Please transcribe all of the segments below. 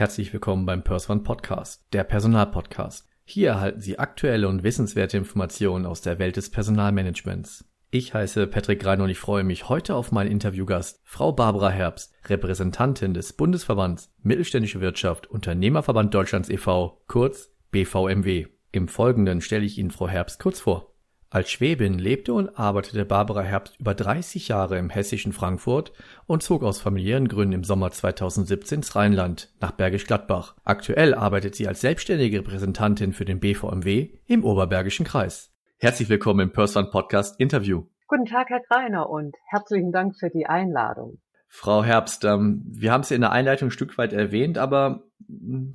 Herzlich willkommen beim Perswan Podcast, der Personalpodcast. Hier erhalten Sie aktuelle und wissenswerte Informationen aus der Welt des Personalmanagements. Ich heiße Patrick Rein und ich freue mich heute auf meinen Interviewgast, Frau Barbara Herbst, Repräsentantin des Bundesverbands Mittelständische Wirtschaft Unternehmerverband Deutschlands e.V., kurz BVMW. Im Folgenden stelle ich Ihnen Frau Herbst kurz vor. Als Schwäbin lebte und arbeitete Barbara Herbst über 30 Jahre im hessischen Frankfurt und zog aus familiären Gründen im Sommer 2017 ins Rheinland nach Bergisch Gladbach. Aktuell arbeitet sie als selbstständige Repräsentantin für den BVMW im Oberbergischen Kreis. Herzlich willkommen im Person Podcast Interview. Guten Tag, Herr Greiner, und herzlichen Dank für die Einladung. Frau Herbst, ähm, wir haben es in der Einleitung ein Stück weit erwähnt, aber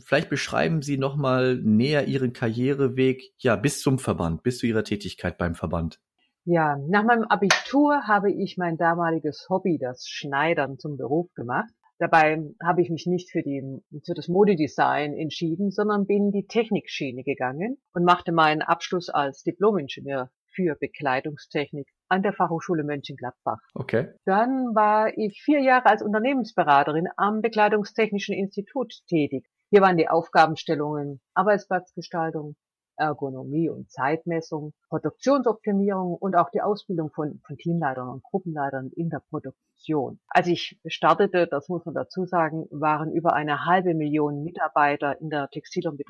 vielleicht beschreiben Sie noch mal näher Ihren Karriereweg ja bis zum Verband, bis zu Ihrer Tätigkeit beim Verband. Ja, nach meinem Abitur habe ich mein damaliges Hobby, das Schneidern, zum Beruf gemacht. Dabei habe ich mich nicht für, die, für das Modedesign entschieden, sondern bin die Technikschiene gegangen und machte meinen Abschluss als Diplomingenieur für Bekleidungstechnik an der Fachhochschule Mönchengladbach. Okay. Dann war ich vier Jahre als Unternehmensberaterin am Bekleidungstechnischen Institut tätig. Hier waren die Aufgabenstellungen Arbeitsplatzgestaltung, Ergonomie und Zeitmessung, Produktionsoptimierung und auch die Ausbildung von, von Teamleitern und Gruppenleitern in der Produktion. Als ich startete, das muss man dazu sagen, waren über eine halbe Million Mitarbeiter in der Textil- und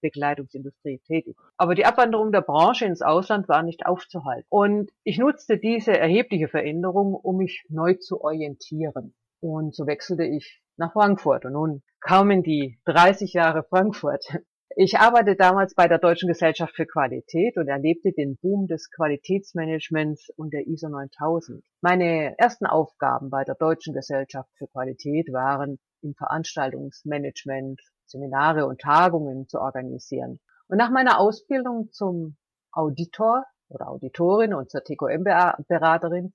Bekleidungsindustrie tätig. Aber die Abwanderung der Branche ins Ausland war nicht aufzuhalten. Und ich nutzte diese erhebliche Veränderung, um mich neu zu orientieren. Und so wechselte ich nach Frankfurt. Und nun kamen die 30 Jahre Frankfurt. Ich arbeitete damals bei der Deutschen Gesellschaft für Qualität und erlebte den Boom des Qualitätsmanagements und der ISO 9000. Meine ersten Aufgaben bei der Deutschen Gesellschaft für Qualität waren, im Veranstaltungsmanagement Seminare und Tagungen zu organisieren. Und nach meiner Ausbildung zum Auditor oder Auditorin und zur TQM-Beraterin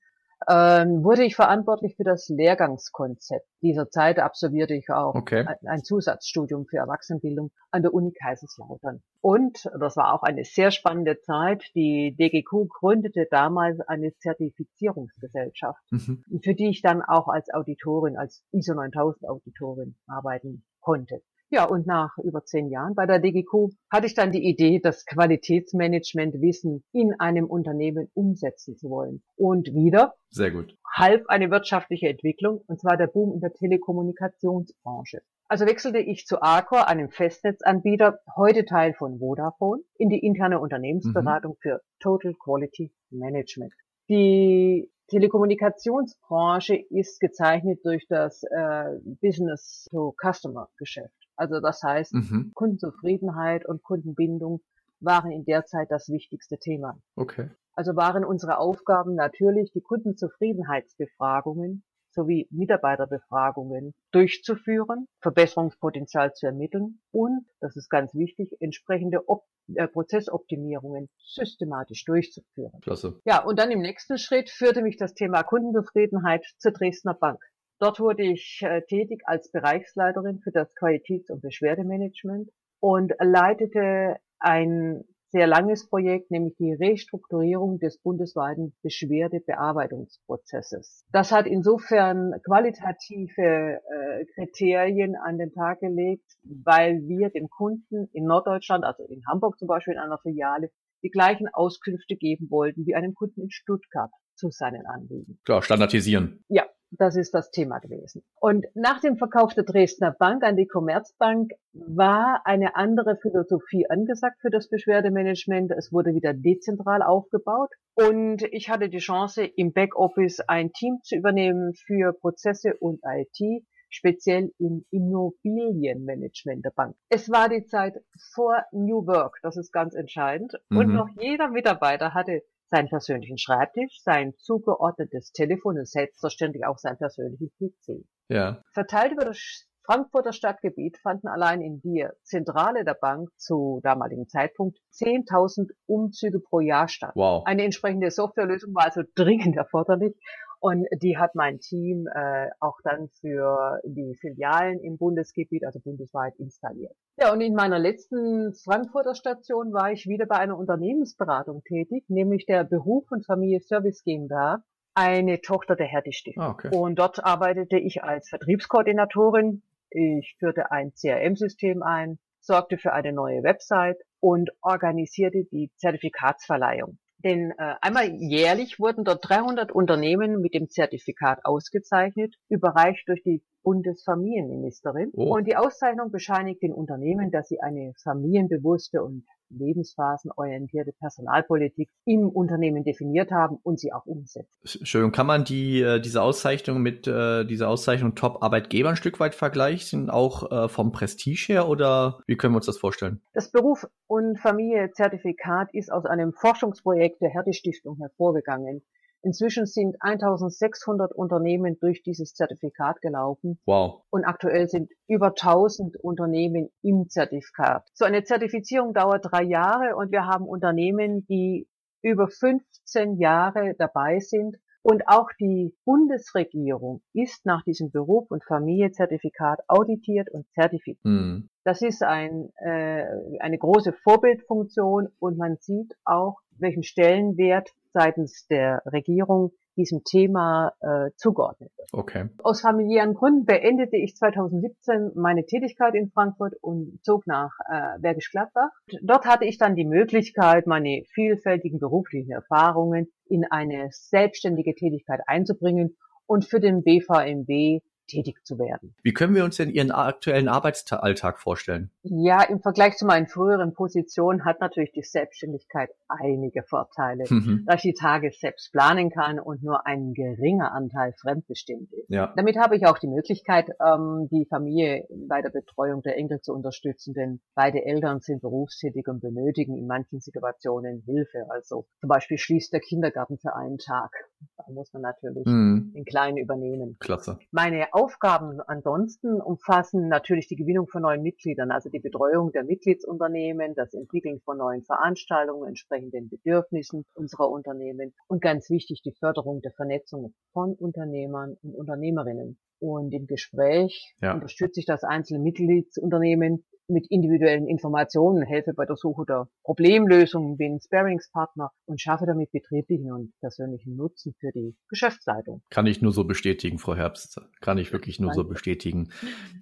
ähm, wurde ich verantwortlich für das Lehrgangskonzept. Dieser Zeit absolvierte ich auch okay. ein Zusatzstudium für Erwachsenenbildung an der Uni Kaiserslautern. Und das war auch eine sehr spannende Zeit. Die DGQ gründete damals eine Zertifizierungsgesellschaft, mhm. für die ich dann auch als Auditorin, als ISO 9000 Auditorin arbeiten konnte. Ja, und nach über zehn Jahren bei der DGQ hatte ich dann die Idee, das Qualitätsmanagement-Wissen in einem Unternehmen umsetzen zu wollen. Und wieder sehr gut. Halb eine wirtschaftliche Entwicklung, und zwar der Boom in der Telekommunikationsbranche. Also wechselte ich zu Arcor, einem Festnetzanbieter, heute Teil von Vodafone, in die interne Unternehmensberatung mhm. für Total Quality Management. Die Telekommunikationsbranche ist gezeichnet durch das äh, Business-to-Customer-Geschäft. Also das heißt, mhm. Kundenzufriedenheit und Kundenbindung waren in der Zeit das wichtigste Thema. Okay. Also waren unsere Aufgaben natürlich, die Kundenzufriedenheitsbefragungen sowie Mitarbeiterbefragungen durchzuführen, Verbesserungspotenzial zu ermitteln und, das ist ganz wichtig, entsprechende Op äh, Prozessoptimierungen systematisch durchzuführen. Klasse. Ja, und dann im nächsten Schritt führte mich das Thema Kundenzufriedenheit zur Dresdner Bank. Dort wurde ich äh, tätig als Bereichsleiterin für das Qualitäts- und Beschwerdemanagement und leitete ein sehr langes Projekt, nämlich die Restrukturierung des bundesweiten Beschwerdebearbeitungsprozesses. Das hat insofern qualitative äh, Kriterien an den Tag gelegt, weil wir dem Kunden in Norddeutschland, also in Hamburg zum Beispiel in einer Filiale, die gleichen Auskünfte geben wollten wie einem Kunden in Stuttgart zu seinen Anliegen. Klar, standardisieren. Ja, das ist das Thema gewesen. Und nach dem Verkauf der Dresdner Bank an die Commerzbank war eine andere Philosophie angesagt für das Beschwerdemanagement. Es wurde wieder dezentral aufgebaut. Und ich hatte die Chance, im Backoffice ein Team zu übernehmen für Prozesse und IT, speziell im Immobilienmanagement der Bank. Es war die Zeit vor New Work, das ist ganz entscheidend. Mhm. Und noch jeder Mitarbeiter hatte seinen persönlichen Schreibtisch, sein zugeordnetes Telefon und selbstverständlich auch sein persönliches PC. Ja. Verteilt über das Frankfurter Stadtgebiet fanden allein in der Zentrale der Bank zu damaligen Zeitpunkt 10.000 Umzüge pro Jahr statt. Wow. Eine entsprechende Softwarelösung war also dringend erforderlich und die hat mein Team äh, auch dann für die Filialen im Bundesgebiet, also bundesweit installiert. Ja, und in meiner letzten Frankfurter Station war ich wieder bei einer Unternehmensberatung tätig, nämlich der Beruf und Familie Service GmbH, eine Tochter der Hertie Stiftung. Ah, okay. Und dort arbeitete ich als Vertriebskoordinatorin Ich führte ein CRM-System ein, sorgte für eine neue Website und organisierte die Zertifikatsverleihung. Denn äh, einmal jährlich wurden dort 300 Unternehmen mit dem Zertifikat ausgezeichnet, überreicht durch die Bundesfamilienministerin. Oh. Und die Auszeichnung bescheinigt den Unternehmen, dass sie eine familienbewusste und lebensphasenorientierte Personalpolitik im Unternehmen definiert haben und sie auch umsetzen. Schön. Kann man die, äh, diese Auszeichnung mit äh, dieser Auszeichnung Top-Arbeitgeber ein Stück weit vergleichen, auch äh, vom Prestige her oder wie können wir uns das vorstellen? Das Beruf- und Familie-Zertifikat ist aus einem Forschungsprojekt der Hertie Stiftung hervorgegangen. Inzwischen sind 1600 Unternehmen durch dieses Zertifikat gelaufen. Wow. Und aktuell sind über 1000 Unternehmen im Zertifikat. So eine Zertifizierung dauert drei Jahre und wir haben Unternehmen, die über 15 Jahre dabei sind. Und auch die Bundesregierung ist nach diesem Beruf und Familiezertifikat auditiert und zertifiziert. Mhm. Das ist ein, äh, eine große Vorbildfunktion und man sieht auch, welchen Stellenwert seitens der Regierung diesem Thema äh, zugeordnet wird. Okay. Aus familiären Gründen beendete ich 2017 meine Tätigkeit in Frankfurt und zog nach äh, Bergisch Gladbach. Dort hatte ich dann die Möglichkeit, meine vielfältigen beruflichen Erfahrungen in eine selbstständige Tätigkeit einzubringen und für den BVMW tätig zu werden. Wie können wir uns denn Ihren aktuellen Arbeitsalltag vorstellen? Ja, im Vergleich zu meinen früheren Positionen hat natürlich die Selbstständigkeit einige Vorteile, mhm. da ich die Tage selbst planen kann und nur ein geringer Anteil fremdbestimmt ist. Ja. Damit habe ich auch die Möglichkeit, ähm, die Familie bei der Betreuung der Enkel zu unterstützen, denn beide Eltern sind berufstätig und benötigen in manchen Situationen Hilfe. Also zum Beispiel schließt der Kindergarten für einen Tag. Da muss man natürlich mhm. den Kleinen übernehmen. Klasse. Meine Aufgaben ansonsten umfassen natürlich die Gewinnung von neuen Mitgliedern, also die Betreuung der Mitgliedsunternehmen, das Entwickeln von neuen Veranstaltungen entsprechend den Bedürfnissen unserer Unternehmen und ganz wichtig die Förderung der Vernetzung von Unternehmern und Unternehmerinnen. Und im Gespräch ja. unterstütze ich das einzelne Mitgliedsunternehmen mit individuellen Informationen, helfe bei der Suche der Problemlösungen, bin Sparingspartner und schaffe damit betrieblichen und persönlichen Nutzen für die Geschäftsleitung. Kann ich nur so bestätigen, Frau Herbst. Kann ich wirklich nur Danke. so bestätigen.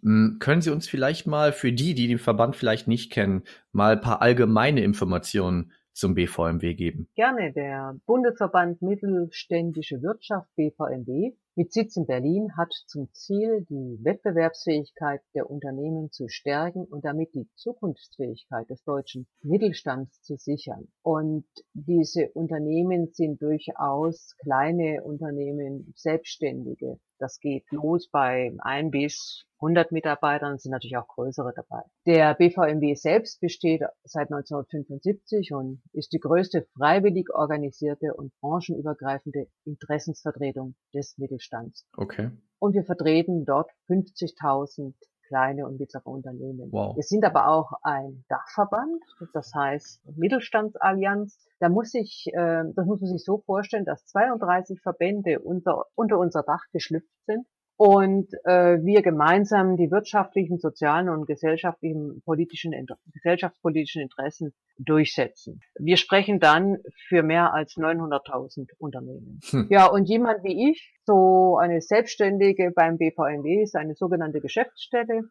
Hm, können Sie uns vielleicht mal für die, die den Verband vielleicht nicht kennen, mal ein paar allgemeine Informationen zum BVMW geben? Gerne. Der Bundesverband Mittelständische Wirtschaft BVMW mit Sitz in Berlin hat zum Ziel, die Wettbewerbsfähigkeit der Unternehmen zu stärken und damit die Zukunftsfähigkeit des deutschen Mittelstands zu sichern. Und diese Unternehmen sind durchaus kleine Unternehmen, Selbstständige. Das geht los bei ein bis 100 Mitarbeitern, sind natürlich auch größere dabei. Der BVMW selbst besteht seit 1975 und ist die größte freiwillig organisierte und branchenübergreifende Interessensvertretung des Mittelstands. Okay. Und wir vertreten dort 50.000 kleine und mittlere Unternehmen. Wow. Wir sind aber auch ein Dachverband, das heißt Mittelstandsallianz. Da muss ich, äh, das muss man sich so vorstellen, dass 32 Verbände unter, unter unser Dach geschlüpft sind und äh, wir gemeinsam die wirtschaftlichen, sozialen und gesellschaftlichen politischen, gesellschaftspolitischen Interessen durchsetzen. Wir sprechen dann für mehr als 900.000 Unternehmen. Hm. Ja, und jemand wie ich, so eine Selbstständige beim BVMW, ist eine sogenannte Geschäftsstelle.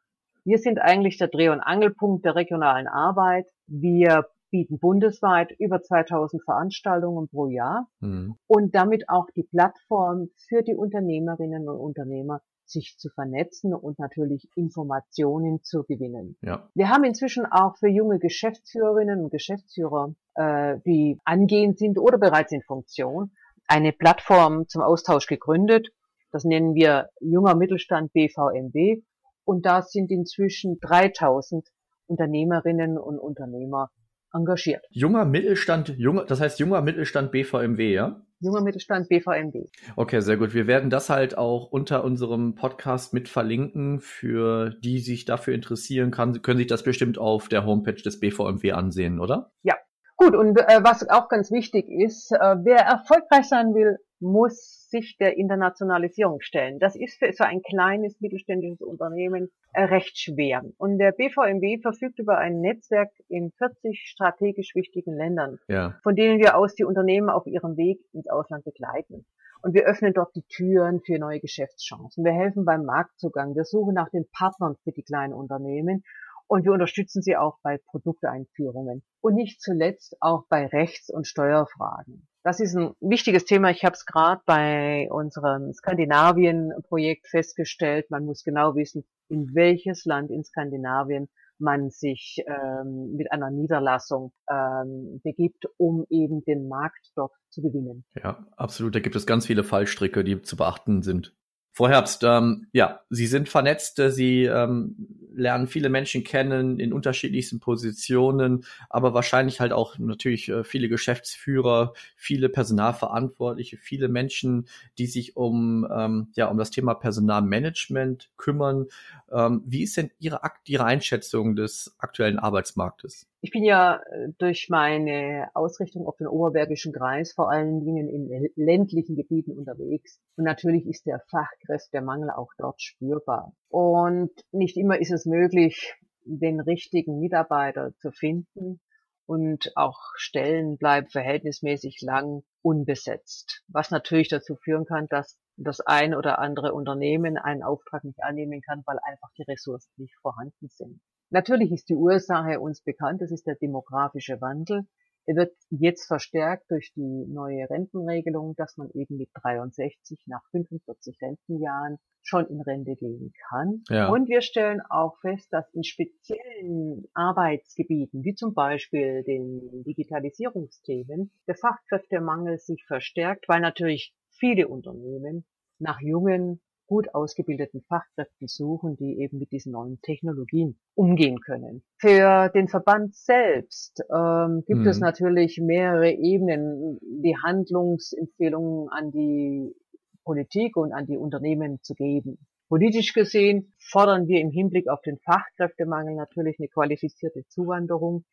Wir sind eigentlich der Dreh- und Angelpunkt der regionalen Arbeit. Wir bieten bundesweit über 2000 Veranstaltungen pro Jahr mhm. und damit auch die Plattform für die Unternehmerinnen und Unternehmer, sich zu vernetzen und natürlich Informationen zu gewinnen. Ja. Wir haben inzwischen auch für junge Geschäftsführerinnen und Geschäftsführer, äh, die angehend sind oder bereits in Funktion, eine Plattform zum Austausch gegründet. Das nennen wir junger Mittelstand BVMW. Und da sind inzwischen 3000 Unternehmerinnen und Unternehmer engagiert. Junger Mittelstand, junger, das heißt junger Mittelstand BVMW, ja? Junger Mittelstand BVMW. Okay, sehr gut. Wir werden das halt auch unter unserem Podcast mit verlinken. Für die sich dafür interessieren, kann, können sich das bestimmt auf der Homepage des BVMW ansehen, oder? Ja. Gut, und äh, was auch ganz wichtig ist, äh, wer erfolgreich sein will, muss sich der Internationalisierung stellen. Das ist für so ein kleines mittelständisches Unternehmen äh, recht schwer. Und der BVMW verfügt über ein Netzwerk in 40 strategisch wichtigen Ländern, ja. von denen wir aus die Unternehmen auf ihrem Weg ins Ausland begleiten. Und wir öffnen dort die Türen für neue Geschäftschancen. Wir helfen beim Marktzugang. Wir suchen nach den Partnern für die kleinen Unternehmen und wir unterstützen sie auch bei Produkteinführungen und nicht zuletzt auch bei Rechts- und Steuerfragen. Das ist ein wichtiges Thema. Ich habe es gerade bei unserem Skandinavien-Projekt festgestellt. Man muss genau wissen, in welches Land in Skandinavien man sich ähm, mit einer Niederlassung ähm, begibt, um eben den Markt dort zu gewinnen. Ja, absolut. Da gibt es ganz viele Fallstricke, die zu beachten sind. Frau Herbst, ähm, ja, Sie sind vernetzt, Sie ähm, lernen viele Menschen kennen in unterschiedlichsten Positionen, aber wahrscheinlich halt auch natürlich äh, viele Geschäftsführer, viele Personalverantwortliche, viele Menschen, die sich um ähm, ja um das Thema Personalmanagement kümmern. Ähm, wie ist denn Ihre, Ihre Einschätzung des aktuellen Arbeitsmarktes? Ich bin ja äh, durch meine Ausrichtung auf den Oberbergischen Kreis vor allen Dingen in ländlichen Gebieten unterwegs. Und natürlich ist der Fachkräftemangel auch dort spürbar. Und nicht immer ist es möglich, den richtigen Mitarbeiter zu finden. Und auch Stellen bleiben verhältnismäßig lang unbesetzt. Was natürlich dazu führen kann, dass das ein oder andere Unternehmen einen Auftrag nicht annehmen kann, weil einfach die Ressourcen nicht vorhanden sind. Natürlich ist die Ursache uns bekannt, das ist der demografische Wandel. Er wird jetzt verstärkt durch die neue Rentenregelung, dass man eben mit 63 nach 45 Rentenjahren schon in Rente gehen kann. Ja. Und wir stellen auch fest, dass in speziellen Arbeitsgebieten, wie zum Beispiel den Digitalisierungsthemen, der Fachkräftemangel sich verstärkt, weil natürlich viele Unternehmen nach jungen gut ausgebildeten Fachkräften suchen, die eben mit diesen neuen Technologien umgehen können. Für den Verband selbst ähm, gibt mhm. es natürlich mehrere Ebenen, die Handlungsempfehlungen an die Politik und an die Unternehmen zu geben. Politisch gesehen fordern wir im Hinblick auf den Fachkräftemangel natürlich eine qualifizierte Zuwanderung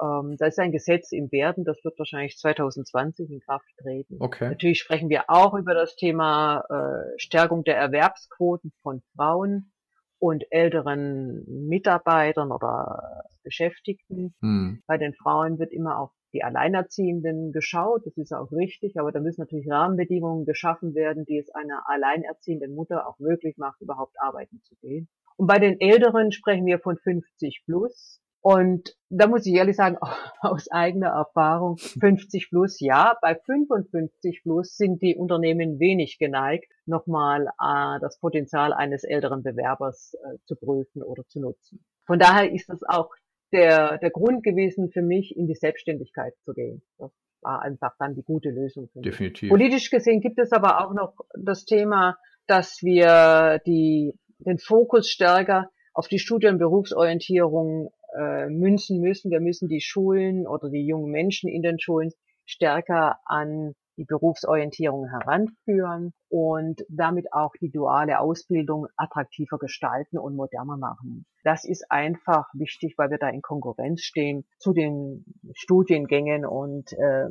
ähm, da ist ein Gesetz im Werden, das wird wahrscheinlich 2020 in Kraft treten. Okay. Natürlich sprechen wir auch über das Thema äh, Stärkung der Erwerbsquoten von Frauen und älteren Mitarbeitern oder Beschäftigten. Hm. Bei den Frauen wird immer auf die Alleinerziehenden geschaut, das ist auch richtig, aber da müssen natürlich Rahmenbedingungen geschaffen werden, die es einer alleinerziehenden Mutter auch möglich macht, überhaupt arbeiten zu gehen. Und bei den Älteren sprechen wir von 50 plus. Und da muss ich ehrlich sagen, aus eigener Erfahrung, 50 plus, ja, bei 55 plus sind die Unternehmen wenig geneigt, nochmal äh, das Potenzial eines älteren Bewerbers äh, zu prüfen oder zu nutzen. Von daher ist das auch der, der Grund gewesen für mich, in die Selbstständigkeit zu gehen. Das war einfach dann die gute Lösung für mich. Definitiv. Politisch gesehen gibt es aber auch noch das Thema, dass wir die, den Fokus stärker auf die Studien- und Berufsorientierung äh, münzen müssen. Wir müssen die Schulen oder die jungen Menschen in den Schulen stärker an die Berufsorientierung heranführen und damit auch die duale Ausbildung attraktiver gestalten und moderner machen. Das ist einfach wichtig, weil wir da in Konkurrenz stehen zu den Studiengängen und äh,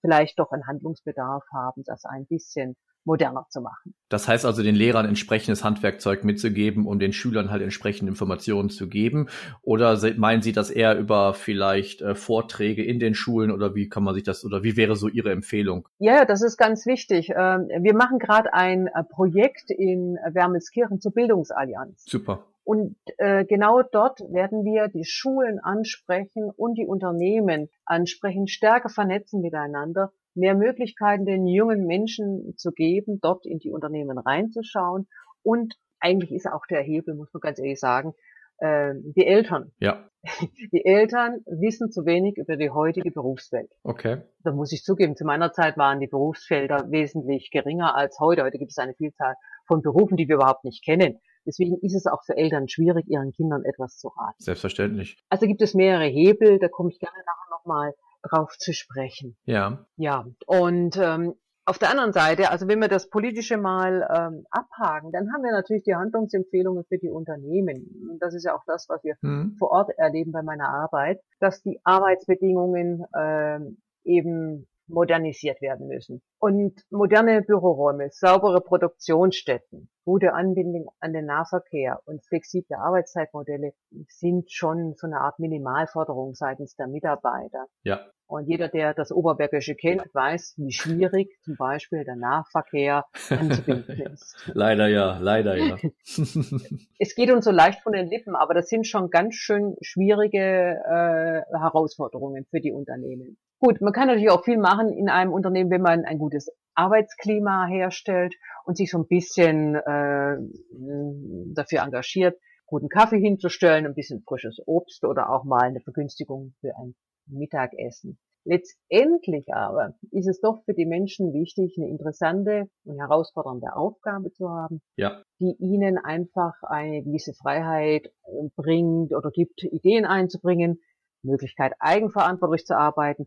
vielleicht doch einen Handlungsbedarf haben, das ein bisschen moderner zu machen. Das heißt also, den Lehrern entsprechendes Handwerkzeug mitzugeben, um den Schülern halt entsprechende Informationen zu geben? Oder meinen Sie das eher über vielleicht äh, Vorträge in den Schulen oder wie kann man sich das oder wie wäre so Ihre Empfehlung? Ja, das ist ganz wichtig. Ähm, wir machen gerade ein äh, Projekt in Wermelskirchen zur Bildungsallianz. Super. Und äh, genau dort werden wir die Schulen ansprechen und die Unternehmen ansprechen, stärker vernetzen miteinander mehr Möglichkeiten den jungen Menschen zu geben, dort in die Unternehmen reinzuschauen. Und eigentlich ist auch der Hebel, muss man ganz ehrlich sagen, äh, die Eltern. Ja. Die Eltern wissen zu wenig über die heutige Berufswelt. Okay. Da muss ich zugeben, zu meiner Zeit waren die Berufsfelder wesentlich geringer als heute. Heute gibt es eine Vielzahl von Berufen, die wir überhaupt nicht kennen. Deswegen ist es auch für Eltern schwierig, ihren Kindern etwas zu raten. Selbstverständlich. Also gibt es mehrere Hebel, da komme ich gerne nachher nochmal drauf zu sprechen. Ja. Ja, und ähm, auf der anderen Seite, also wenn wir das Politische mal ähm, abhaken, dann haben wir natürlich die Handlungsempfehlungen für die Unternehmen. Das ist ja auch das, was wir mhm. vor Ort erleben bei meiner Arbeit, dass die Arbeitsbedingungen ähm, eben modernisiert werden müssen. Und moderne Büroräume, saubere Produktionsstätten, gute Anbindung an den Nahverkehr und flexible Arbeitszeitmodelle sind schon so eine Art Minimalforderung seitens der Mitarbeiter. Ja. Und jeder, der das Oberbergische kennt, weiß, wie schwierig zum Beispiel der Nahverkehr anzubinden ist. leider ja, leider ja. es geht uns so leicht von den Lippen, aber das sind schon ganz schön schwierige äh, Herausforderungen für die Unternehmen. Gut, man kann natürlich auch viel machen in einem Unternehmen, wenn man ein gutes Arbeitsklima herstellt und sich so ein bisschen äh, dafür engagiert, guten Kaffee hinzustellen, ein bisschen frisches Obst oder auch mal eine Vergünstigung für ein Mittagessen. Letztendlich aber ist es doch für die Menschen wichtig, eine interessante und herausfordernde Aufgabe zu haben, ja. die ihnen einfach eine gewisse Freiheit bringt oder gibt, Ideen einzubringen, Möglichkeit eigenverantwortlich zu arbeiten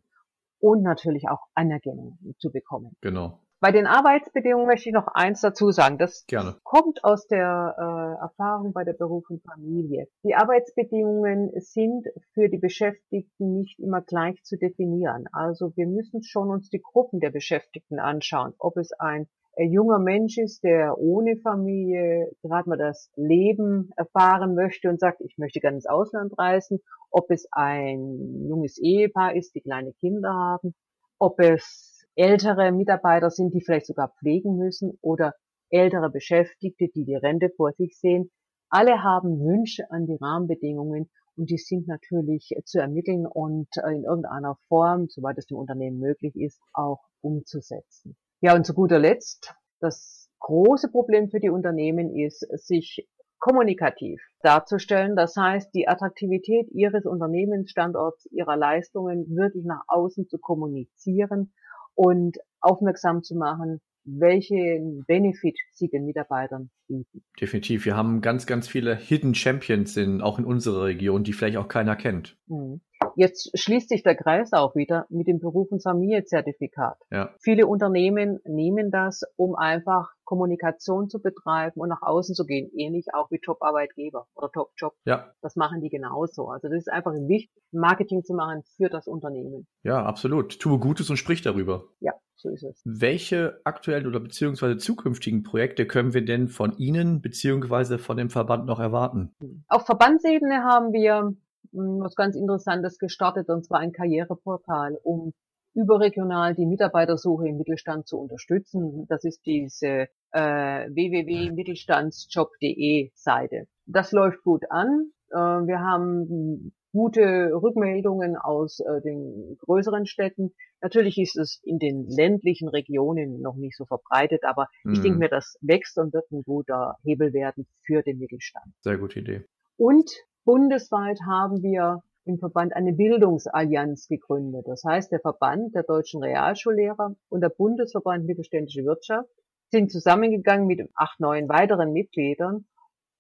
und natürlich auch Anerkennung zu bekommen. Genau. Bei den Arbeitsbedingungen möchte ich noch eins dazu sagen. Das Gerne. kommt aus der äh, Erfahrung bei der Beruf und Familie. Die Arbeitsbedingungen sind für die Beschäftigten nicht immer gleich zu definieren. Also wir müssen schon uns die Gruppen der Beschäftigten anschauen, ob es ein äh, junger Mensch ist, der ohne Familie gerade mal das Leben erfahren möchte und sagt, ich möchte gerne ins Ausland reisen, ob es ein junges Ehepaar ist, die kleine Kinder haben, ob es ältere Mitarbeiter sind, die vielleicht sogar pflegen müssen oder ältere Beschäftigte, die die Rente vor sich sehen. Alle haben Wünsche an die Rahmenbedingungen und die sind natürlich zu ermitteln und äh, in irgendeiner Form, soweit es dem Unternehmen möglich ist, auch umzusetzen. Ja, und zu guter Letzt, das große Problem für die Unternehmen ist, sich kommunikativ darzustellen. Das heißt, die Attraktivität ihres Unternehmensstandorts, ihrer Leistungen wirklich nach außen zu kommunizieren und aufmerksam zu machen, welchen Benefit sie den Mitarbeitern bieten. Definitiv. Wir haben ganz, ganz viele Hidden Champions in, auch in unserer Region, die vielleicht auch keiner kennt. Mhm. Jetzt schließt sich der Kreis auch wieder mit dem Beruf- und Familienzertifikat. Ja. Viele Unternehmen nehmen das, um einfach Kommunikation zu betreiben und nach außen zu gehen, ähnlich auch wie Top-Arbeitgeber oder Top-Job. Ja. Das machen die genauso. Also das ist einfach wichtig, Marketing zu machen für das Unternehmen. Ja, absolut. Tue Gutes und sprich darüber. Ja, so ist es. Welche aktuellen oder beziehungsweise zukünftigen Projekte können wir denn von Ihnen beziehungsweise von dem Verband noch erwarten? Auf Verbandsebene haben wir hm, was ganz Interessantes gestartet, und zwar ein Karriereportal, um überregional die Mitarbeitersuche im Mittelstand zu unterstützen. Das ist diese äh, www.mittelstandsjob.de Seite. Das läuft gut an. Äh, wir haben gute Rückmeldungen aus äh, den größeren Städten. Natürlich ist es in den ländlichen Regionen noch nicht so verbreitet, aber mhm. ich denke mir, das wächst und wird ein guter Hebel werden für den Mittelstand. Sehr gute Idee. Und Bundesweit haben wir im Verband eine Bildungsallianz gegründet. Das heißt, der Verband der deutschen Realschullehrer und der Bundesverband Mittelständische Wirtschaft sind zusammengegangen mit acht, neun weiteren Mitgliedern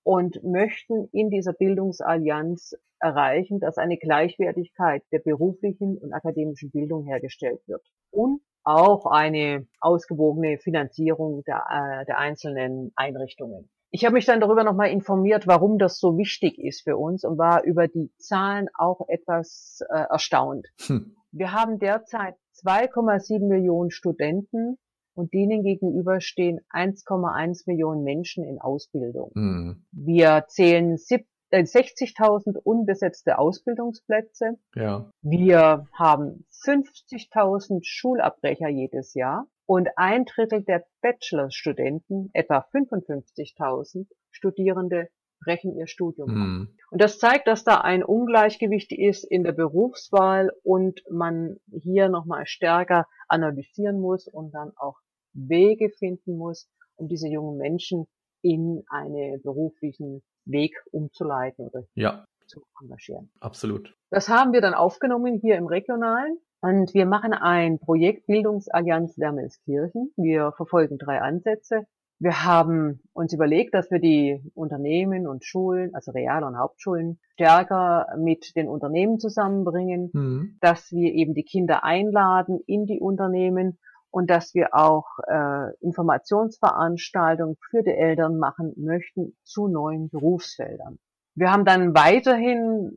und möchten in dieser Bildungsallianz erreichen, dass eine Gleichwertigkeit der beruflichen und akademischen Bildung hergestellt wird und auch eine ausgewogene Finanzierung der, äh, der einzelnen Einrichtungen. Ich habe mich dann darüber nochmal informiert, warum das so wichtig ist für uns und war über die Zahlen auch etwas äh, erstaunt. Hm. Wir haben derzeit 2,7 Millionen Studenten und denen gegenüber stehen 1,1 Millionen Menschen in Ausbildung. Hm. Wir zählen 60.000 äh, unbesetzte Ausbildungsplätze. Ja. Wir haben 50.000 Schulabbrecher jedes Jahr. Und ein Drittel der Bachelorstudenten, etwa 55.000 Studierende, brechen ihr Studium mhm. ab. Und das zeigt, dass da ein Ungleichgewicht ist in der Berufswahl und man hier nochmal stärker analysieren muss und dann auch Wege finden muss, um diese jungen Menschen in einen beruflichen Weg umzuleiten oder ja. zu engagieren. Absolut. Das haben wir dann aufgenommen hier im Regionalen und wir machen ein Projekt Bildungsallianz Wermelskirchen. Wir verfolgen drei Ansätze. Wir haben uns überlegt, dass wir die Unternehmen und Schulen, also Real- und Hauptschulen, stärker mit den Unternehmen zusammenbringen, mhm. dass wir eben die Kinder einladen in die Unternehmen und dass wir auch äh, Informationsveranstaltungen für die Eltern machen möchten zu neuen Berufsfeldern. Wir haben dann weiterhin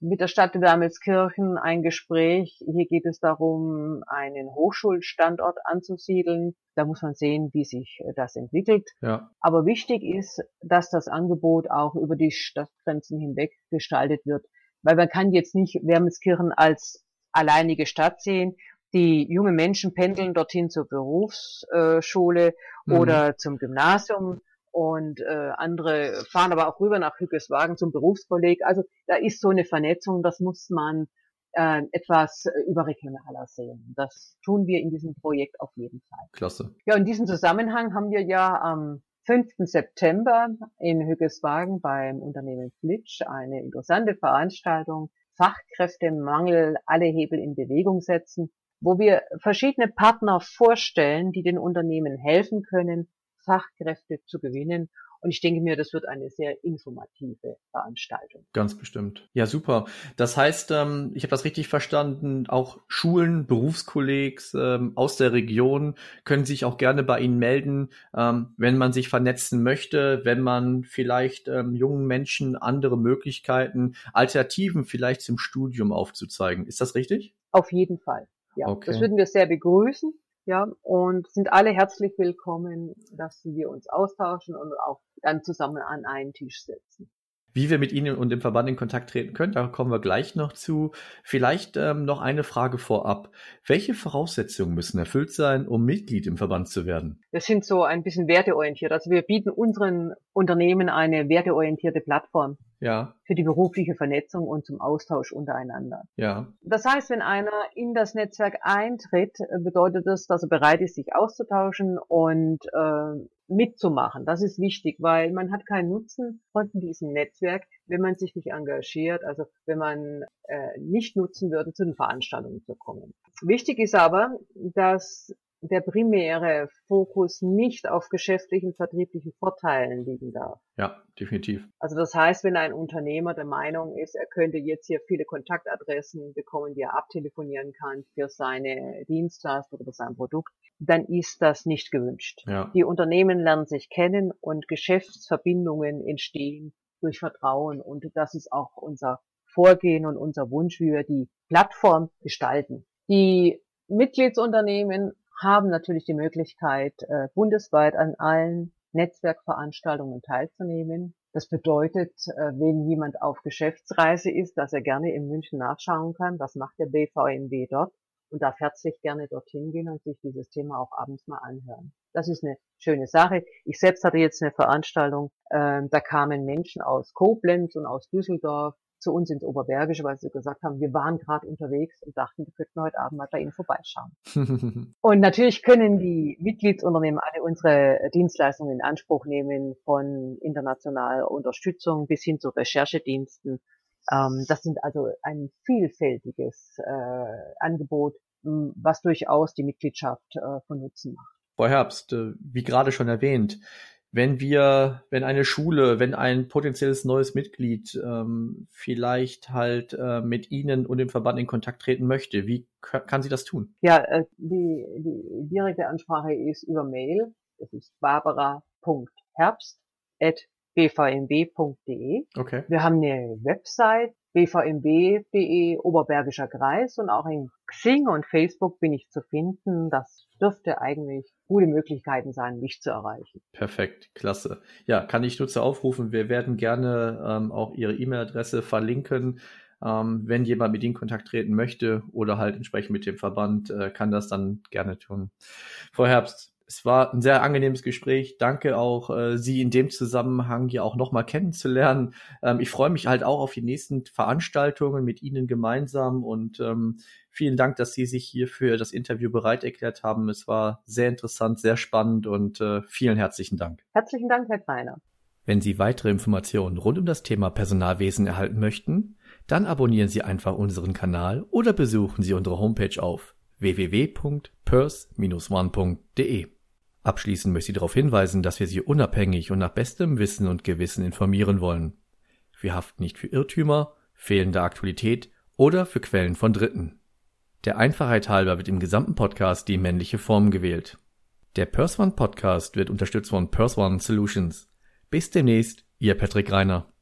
mit der Stadt Wermelskirchen ein Gespräch. Hier geht es darum, einen Hochschulstandort anzusiedeln. Da muss man sehen, wie sich das entwickelt. Ja. Aber wichtig ist, dass das Angebot auch über die Stadtgrenzen hinweg gestaltet wird. Weil man kann jetzt nicht Wermelskirchen als alleinige Stadt sehen. Die jungen Menschen pendeln dorthin zur Berufsschule mhm. oder zum Gymnasium und äh, andere fahren aber auch rüber nach Hückeswagen zum Berufskolleg. Also da ist so eine Vernetzung, das muss man äh, etwas überregionaler sehen. Das tun wir in diesem Projekt auf jeden Fall. Klasse. Ja, in diesem Zusammenhang haben wir ja am 5. September in Hückeswagen beim Unternehmen Flitsch eine interessante Veranstaltung Fachkräftemangel alle Hebel in Bewegung setzen, wo wir verschiedene Partner vorstellen, die den Unternehmen helfen können, Fachkräfte zu gewinnen. Und ich denke mir, das wird eine sehr informative Veranstaltung. Ganz bestimmt. Ja, super. Das heißt, ähm, ich habe das richtig verstanden, auch Schulen, Berufskollegs ähm, aus der Region können sich auch gerne bei Ihnen melden, ähm, wenn man sich vernetzen möchte, wenn man vielleicht jungen Menschen andere Möglichkeiten, Alternativen vielleicht zum Studium aufzuzeigen. Ist das richtig? Auf jeden Fall. Ja, okay. das würden wir sehr begrüßen ja, und sind alle herzlich willkommen, dass wir uns austauschen und auch dann zusammen an einen Tisch setzen. Wie wir mit Ihnen und dem Verband in Kontakt treten können, da kommen wir gleich noch zu. Vielleicht ähm, noch eine Frage vorab. Welche Voraussetzungen müssen erfüllt sein, um Mitglied im Verband zu werden? Wir sind so ein bisschen werteorientiert. Also wir bieten unseren Unternehmen eine werteorientierte Plattform ja. für die berufliche Vernetzung und zum Austausch untereinander. Ja. Das heißt, wenn einer in das Netzwerk eintritt, bedeutet das, dass er bereit ist, sich auszutauschen und äh, mitzumachen. Das ist wichtig, weil man hat keinen Nutzen von diesem Netzwerk, wenn man sich nicht engagiert, also wenn man äh, nicht nutzen würde, zu den Veranstaltungen zu kommen. Wichtig ist aber, dass der primäre Fokus nicht auf geschäftlichen, vertrieblichen Vorteilen liegen darf. Ja, definitiv. Also das heißt, wenn ein Unternehmer der Meinung ist, er könnte jetzt hier viele Kontaktadressen bekommen, die er abtelefonieren kann für seine Dienstleistung oder sein Produkt, dann ist das nicht gewünscht. Ja. Die Unternehmen lernen sich kennen und Geschäftsverbindungen entstehen durch Vertrauen und das ist auch unser Vorgehen und unser Wunsch, wie wir die Plattform gestalten. Die Mitgliedsunternehmen haben natürlich die Möglichkeit, äh, bundesweit an allen Netzwerkveranstaltungen teilzunehmen. Das bedeutet, äh, wenn jemand auf Geschäftsreise ist, dass er gerne in München nachschauen kann, was macht der BVMW dort und darf herzlich gerne dorthin gehen und sich dieses Thema auch abends mal anhören. Das ist eine schöne Sache. Ich selbst hatte jetzt eine Veranstaltung, äh, da kamen Menschen aus Koblenz und aus Düsseldorf zu uns ins Oberbergische, weil sie gesagt haben, wir waren gerade unterwegs und dachten, wir könnten heute Abend mal bei Ihnen vorbeischauen. und natürlich können die Mitgliedsunternehmen alle unsere Dienstleistungen in Anspruch nehmen, von internationaler Unterstützung bis hin zu Recherchediensten. Ähm, das sind also ein vielfältiges äh, Angebot, was durchaus die Mitgliedschaft äh, von Nutzen macht. Frau Herbst, äh, wie gerade schon erwähnt, wenn wir, wenn eine Schule, wenn ein potenzielles neues Mitglied ähm, vielleicht halt äh, mit Ihnen und dem Verband in Kontakt treten möchte, wie kann sie das tun? Ja, äh, die, die direkte Ansprache ist über Mail. Das ist barbara.herbst.bvmb.de. Okay. Wir haben eine Website bvmb.de Oberbergischer Kreis und auch in Xing und Facebook bin ich zu finden. Das dürfte eigentlich gute Möglichkeiten sein, mich zu erreichen. Perfekt, klasse. Ja, kann ich Nutzer aufrufen. Wir werden gerne ähm, auch Ihre E-Mail-Adresse verlinken. Ähm, wenn jemand mit Ihnen Kontakt treten möchte oder halt entsprechend mit dem Verband, äh, kann das dann gerne tun. Frau Herbst, es war ein sehr angenehmes Gespräch. Danke auch, äh, Sie in dem Zusammenhang ja auch nochmal kennenzulernen. Ähm, ich freue mich halt auch auf die nächsten Veranstaltungen mit Ihnen gemeinsam und ähm, vielen Dank, dass Sie sich hier für das Interview bereit erklärt haben. Es war sehr interessant, sehr spannend und äh, vielen herzlichen Dank. Herzlichen Dank, Herr Kreiner. Wenn Sie weitere Informationen rund um das Thema Personalwesen erhalten möchten, dann abonnieren Sie einfach unseren Kanal oder besuchen Sie unsere Homepage auf www.pers-one.de. Abschließend möchte ich darauf hinweisen, dass wir Sie unabhängig und nach bestem Wissen und Gewissen informieren wollen. Wir haften nicht für Irrtümer, fehlende Aktualität oder für Quellen von Dritten. Der Einfachheit halber wird im gesamten Podcast die männliche Form gewählt. Der Pers One Podcast wird unterstützt von Pers One Solutions. Bis demnächst, Ihr Patrick Reiner.